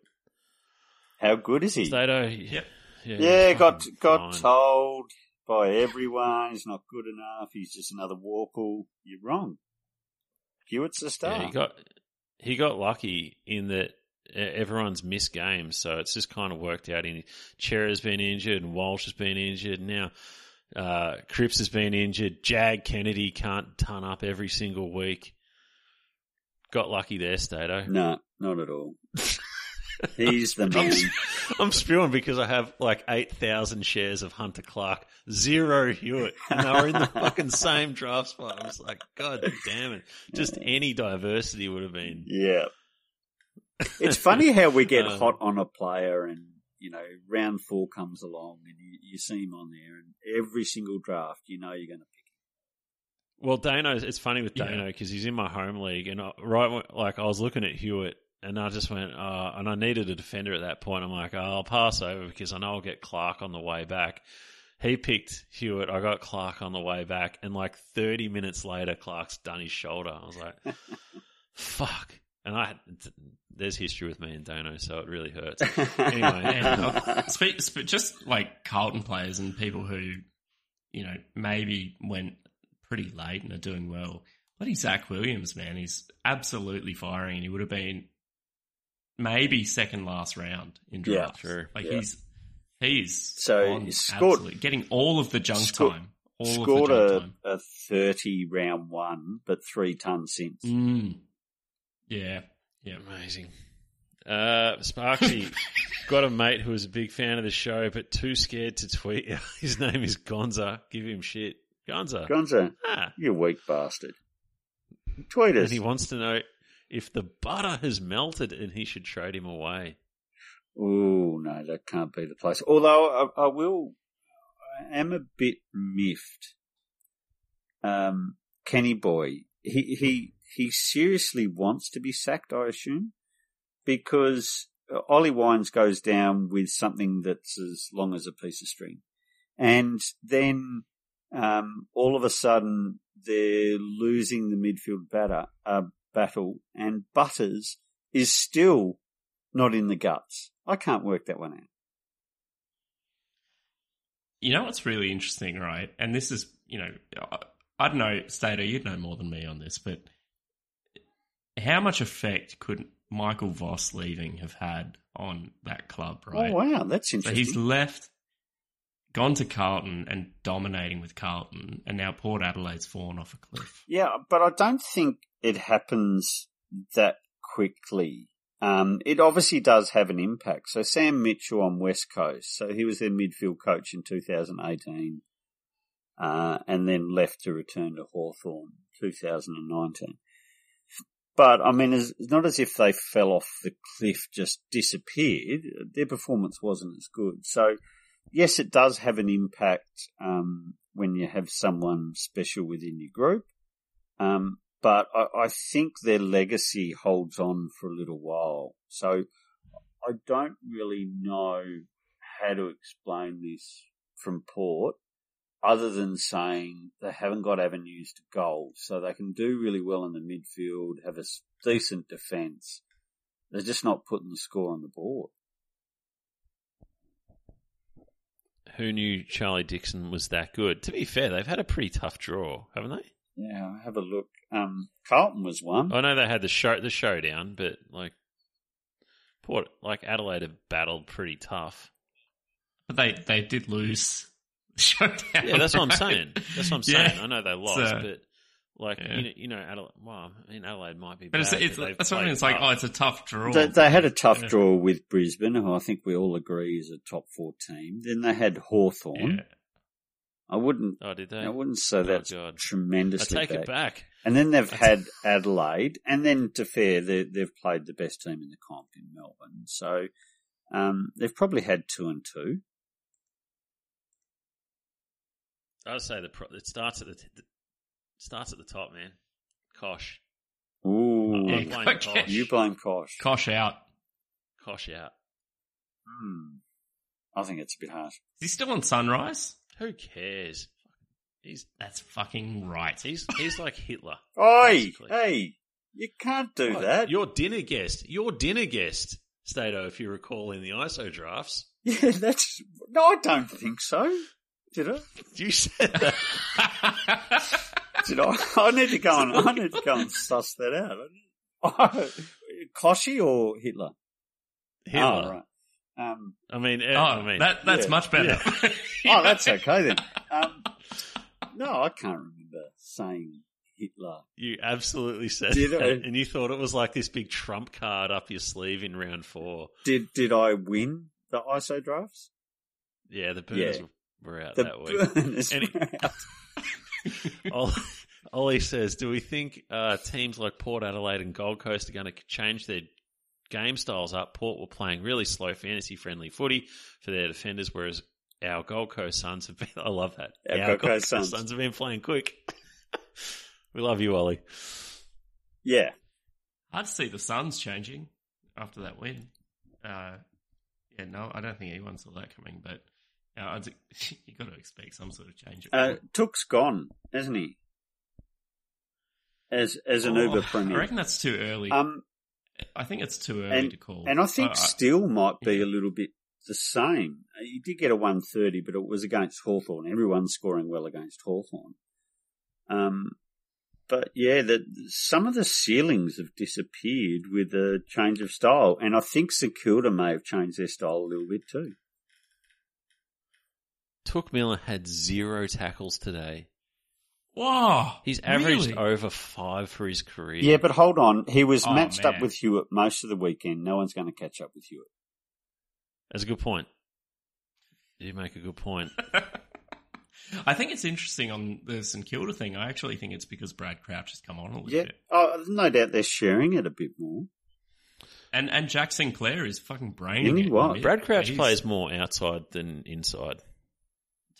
How good is he? Stato, Yep. Yeah, Yeah, got got fine. told by everyone he's not good enough. He's just another Worpel. You're wrong. Hewett's the star. Yeah, he got he got lucky in that everyone's missed games, so it's just kind of worked out. In Cerra's been injured, and Walsh has been injured. Now uh, Cripps has been injured. Jag Kennedy can't turn up every single week. Got lucky there, Stato. no, not at all. (laughs) he's the man. (laughs) (laughs) I'm spewing because I have like 8,000 shares of Hunter Clark, zero Hewett, and they were in the fucking same draft spot. I was like, God damn it. Just any diversity would have been. Yeah. It's funny how we get (laughs) Um, hot on a player and, you know, round four comes along and you, you see him on there and every single draft, you know you're going to pick him. Well, Dano, it's funny with Dano because he's in my home league, and I, right, like I was looking at Hewett, and I just went, uh, and I needed a defender at that point. I'm like, oh, I'll pass over because I know I'll get Clark on the way back. He picked Hewett. I got Clark on the way back, and like 30 minutes later, Clark's done his shoulder. I was like, (laughs) fuck. And I, there's history with me and Dano, so it really hurts. (laughs) Anyway, And, uh, spe- spe- just like Carlton players and people who, you know, maybe went pretty late and are doing well. Bloody Zach Williams, man, he's absolutely firing, and he would have been maybe second last round in draft. Yeah, draft. sure. Like Yeah. he's he's So on he scored- absolutely- getting all of the junk scored- time, all Scored of the a, time. a 30 round one, but three tons since. Mm. Yeah, yeah. Amazing. Uh, Sparksy (laughs) got a mate who was a big fan of the show, but too scared to tweet. (laughs) His name is Gonza. Give him shit. Gonza. Gonza, ah. you weak bastard. Tweet And us. he wants to know if the butter has melted and he should trade him away. Oh no, that can't be the place. Although I, I will, I am a bit miffed. Um, Kenny Boy, he he he seriously wants to be sacked, I assume, because uh, Ollie Wines goes down with something that's as long as a piece of string, and then um, all of a sudden they're losing the midfield batter, uh, battle, and Butters is still not in the guts. I can't work that one out. You know what's really interesting, right? And this is, you know, I, I don't know, Stato, you'd know more than me on this, but how much effect could Michael Voss leaving have had on that club, oh, right? Oh wow, that's So interesting. he's left, gone to Carlton and dominating with Carlton, and now Port Adelaide's fallen off a cliff. yeah, but I don't think it happens that quickly. Um, it obviously does have an impact. So Sam Mitchell on West Coast, so he was their midfield coach in 2018, uh, and then left to return to Hawthorn 2019. But I mean, it's not as if they fell off the cliff, just disappeared. Their performance wasn't as good. So, yes, it does have an impact um, when you have someone special within your group. Um, but I, I think their legacy holds on for a little while. So, I don't really know how to explain this from Port other than saying they haven't got avenues to goal. So they can do really well in the midfield, have a decent defence. They're just not putting the score on the board. Who knew Charlie Dixon was that good? To be fair, they've had a pretty tough draw, haven't they? Yeah, have a look. Um, Carlton was one. I know they had the show the showdown, but like Port like Adelaide have battled pretty tough. But they, they did lose the (laughs) showdown. Yeah, that's what I'm saying. That's what I'm (laughs) Yeah. saying. I know they lost, So- but like Yeah. you know, you know Adelaide. Well, I mean Adelaide might be, But it's, bad, it's, they've that's what I mean. played It's like, oh, it's a tough draw. They, they had a tough Yeah. draw with Brisbane, who I think we all agree is a top four team. Then they had Hawthorn. Yeah. I wouldn't. oh, did they? I wouldn't say Oh, that's God. I take bad. it back. And then they've had Adelaide, and then to fair, they, they've played the best team in the comp in Melbourne. So um, they've probably had two and two. I'd say the pro- it starts at the t- starts at the top, man. Kosh, Ooh, I'm Yeah, playing okay. Kosh. you blame Kosh. Kosh out. Kosh out. Hmm. I think it's a bit harsh. Is he still on Sunrise? Who cares? He's That's fucking right. he's he's like Hitler. (laughs) Oi, basically. hey, you can't do that. Your dinner guest. Your dinner guest, Stato, if you recall in the ISO drafts. (laughs) Yeah, that's. No, I don't think so. Did I? You said that. Did I? (laughs) I need to go and I need to go and suss that out. Oh, Koshy or Hitler? Hitler. Oh, right. Um, I mean, eh, Oh, I mean, that, that's yeah, much better. (laughs) oh, that's okay then. Um, no, I can't remember saying Hitler. you absolutely said Did that, I? and you thought it was like this big trump card up your sleeve in round four. Did did I win the ISO drafts? Yeah, the Burners Yeah. were out The that week. Any- (laughs) Ollie, Ollie says, "Do we think uh, teams like Port Adelaide and Gold Coast are going to change their game styles up? Port were playing really slow, fantasy-friendly footy for their defenders, whereas our Gold Coast Suns have been. (laughs) I love that. Our Gold Coast Suns. have been playing quick. (laughs) we love you, Ollie. Yeah, Hard to see the Suns changing after that win. Uh, yeah, no, I don't think anyone saw that coming, but uh, I'd, (laughs) you got to expect some sort of change. uh, Touk's gone, hasn't he? As as an Oh, Uber premier, I reckon that's too early. Um, I think it's too early and to call. and I think I- I- Steele might be yeah. a little bit the same. He did get a 130, but it was against Hawthorn. Everyone's scoring well against Hawthorn. Um, but yeah, the, some of the ceilings have disappeared with the change of style, and I think St Kilda may have changed their style a little bit too. Touk Miller had zero tackles today. Whoa, He's averaged really? over five for his career. Yeah, but hold on, he was Oh, matched up with Hewett most of the weekend. No one's going to catch up with Hewett. that's a good point. You make a good point. (laughs) I think it's interesting on the St Kilda thing. I actually think it's because Brad Crouch has come on a little Yeah, bit, oh, no doubt they're sharing it a bit more. and and Jack Sinclair is fucking braining Isn't he it. what? a bit. Brad Crouch He's- plays more outside than inside.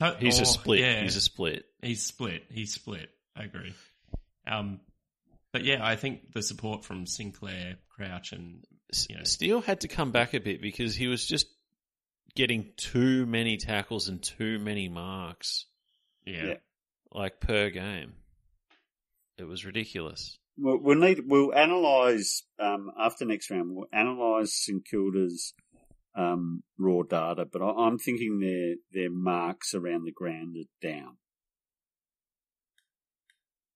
To- He's oh, a split. Yeah, He's a split. He's split. He's split. I agree. Um, but yeah, I think the support from Sinclair, Crouch, and S- Yeah. Steele had to come back a bit because he was just getting too many tackles and too many marks, yeah, Yeah. like per game. It was ridiculous. We'll, we'll need we'll analyze um, after next round. We'll analyze St Kilda's um, raw data, but I, I'm thinking their their marks around the ground are down.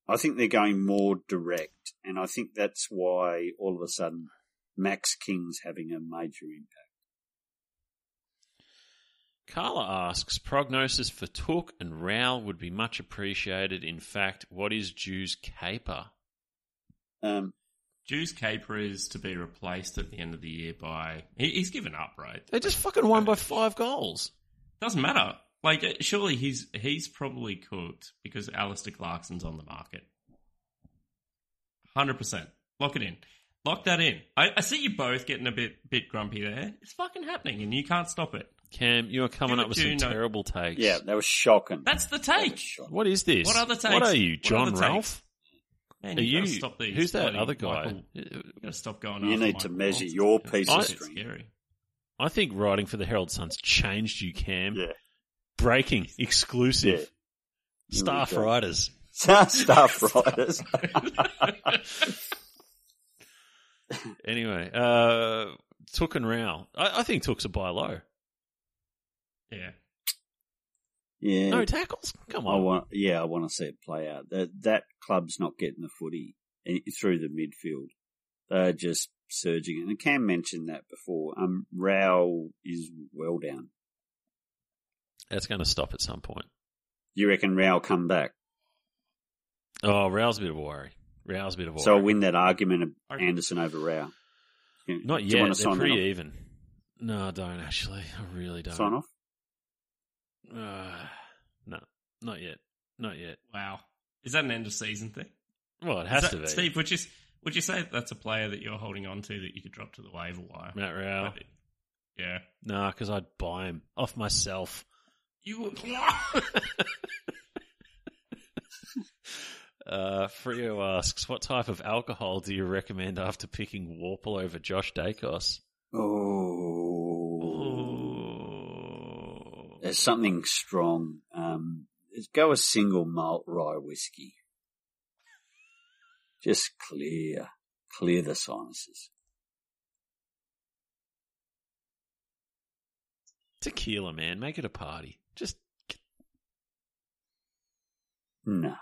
I think they're going more direct, and I think that's why all of a sudden Max King's having a major impact. Carla asks, prognosis for Touk and Rowell would be much appreciated. In fact, what is Jew's caper? Um, Juice Caper is to be replaced at the end of the year by he, he's given up, right? They just fucking won by five goals. Doesn't matter. Like, surely he's he's probably cooked because Alastair Clarkson's on the market. Hundred percent. Lock it in. Lock that in. I, I see you both getting a bit bit grumpy there. It's fucking happening, and you can't stop it. Cam, you are coming Do up with some do terrible takes. yeah, that was shocking. That's the That was take. shocking. What is this? What other takes? What are you, John other takes? Ralph? Man, Are you you? stop these. Who's that other guy? Michael- you gotta stop going. You after need to Michael measure Walton. your It's piece a of bit string. Scary. I think writing for the Herald Sun's changed you, Cam. Yeah, Breaking, exclusive, Yeah. staff Here we go. writers. (laughs) staff writers. (laughs) Anyway, uh, Touk and Rowell. I, I think Touk's a buy low. yeah. Yeah, No tackles. Come on. I want, yeah, I want to see it play out. That that club's not getting the footy through the midfield. They're just surging, and Cam mentioned that before. Um, Rowell is well down. That's going to stop at some point. You reckon Rowell will come back? Oh, Rowell's a bit of a worry. Rowell's a bit of a worry. So I'll win that argument of Anderson over Rowell. Not do yet. They're to sign that pretty even. No, I don't actually. I really don't. Sign off. Uh, no, not yet. Not yet. Wow. Is that an end of season thing? Well, it has that- to be. Steve, would you would you say that's a player that you're holding on to that you could drop to the waiver wire? Matt Rowell. But- Yeah. Nah, because I'd buy him off myself. You would. (laughs) Uh, Frio asks, what type of alcohol do you recommend after picking Worpel over Josh Daicos? Oh. There's something strong. Um, go a single malt rye whiskey. Just clear, clear the sinuses. Tequila, man. Make it a party. Just No.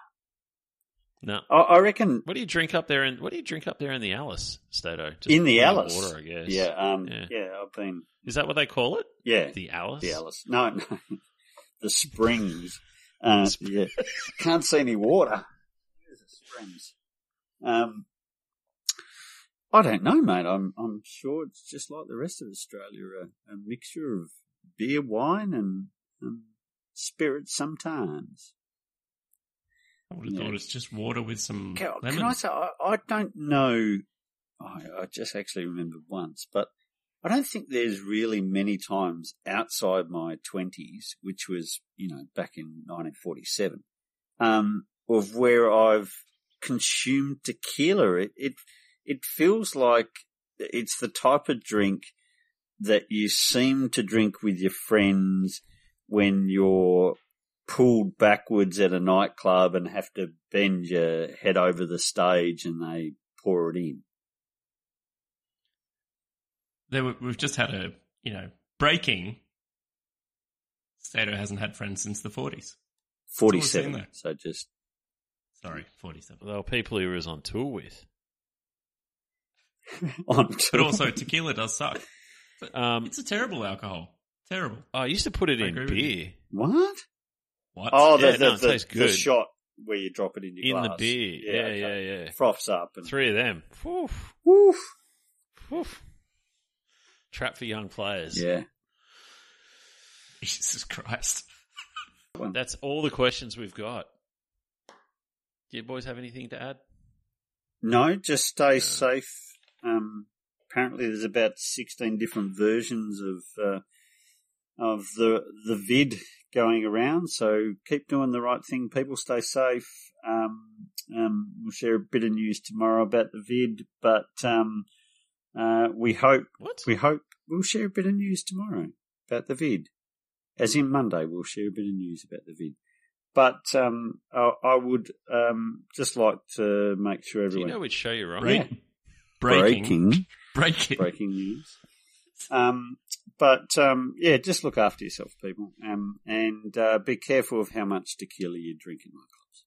No. I, I reckon What do you drink up there? In what do you drink up there in the Alice, Stato? Just in the Alice. water, I guess. Yeah, um, Yeah. yeah. I've been. Is that what they call it? Yeah, The Alice. the Alice. No, no, (laughs) the springs. Uh, yeah, can't see any water. There's the springs. Um, I don't know, mate. I'm I'm sure it's just like the rest of Australia, a, a mixture of beer, wine, and, and spirits sometimes. I would have Yeah. thought it's just water with some Can, can I say I, I don't know? I, I just actually remembered once, but I don't think there's really many times outside my twenties, which was you know back in 1947, um, of where I've consumed tequila. It it it feels like it's the type of drink that you seem to drink with your friends when you're pulled backwards at a nightclub and have to bend your head over the stage and they pour it in. There were, we've just had a, you know, breaking. Stato hasn't had friends since the 40s. all we've seen 47. So just Sorry, 47. They were people he was on tour with. (laughs) on But also, tequila does suck. Um, It's a terrible alcohol. Terrible. I used to put it I in agree with you. beer. what? What? Oh, the, Yeah, the, no, the, the good. shot where you drop it in your In the beer. Yeah, okay. yeah, yeah. Froths up and Three of them. Whew, Woof. whew. Trap for young players. Yeah. (laughs) Jesus Christ. That's all the questions we've got. Do you boys have anything to add? No, just stay safe. Um, apparently, there's about sixteen different versions of uh, of the the vid going around. So keep doing the right thing. People stay safe. Um, um, we'll share a bit of news tomorrow about the vid, but um, uh, we hope What? we hope we'll share a bit of news tomorrow about the vid. As in Monday, we'll share a bit of news about the vid. But um, I, I would um, just like to make sure Do you everyone know which show you're on? Yeah. Breaking. breaking Breaking. breaking news. Um, but um, yeah, just look after yourself, people, um, and uh, be careful of how much tequila you drink in nightclubs.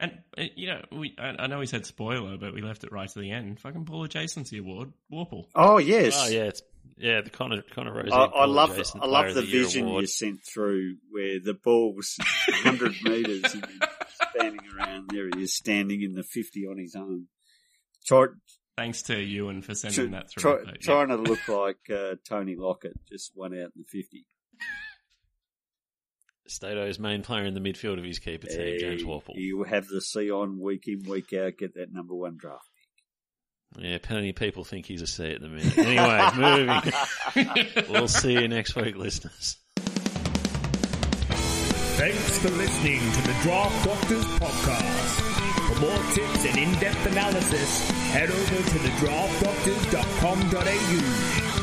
And, uh, you know, we, I, I know we said spoiler, but we left it right to the end. Fucking Paul Adjacency Award. Worpel. Oh yes, Oh yeah, it's yeah the Connor Connor Rose. I, I love I love the vision you sent through where the ball was 100 (laughs) metres and then spanning around. There he is, standing in the 50 on his own. Try, Thanks to Ewan for try, sending that through. try, but, yeah. trying to look (laughs) like uh, Tony Lockett, just one out in the 50. Stato's main player in the midfield of his keeper team, James Hey, Worpel. You have the C on week in, week out, get that number one draft. Pick. Yeah, plenty of people think he's a C at the minute. Anyway, (laughs) moving. (laughs) we'll see you next week, listeners. Thanks for listening to the Draft Doctors podcast. For more tips and in-depth analysis, head over to thedraftdoctors.com.au.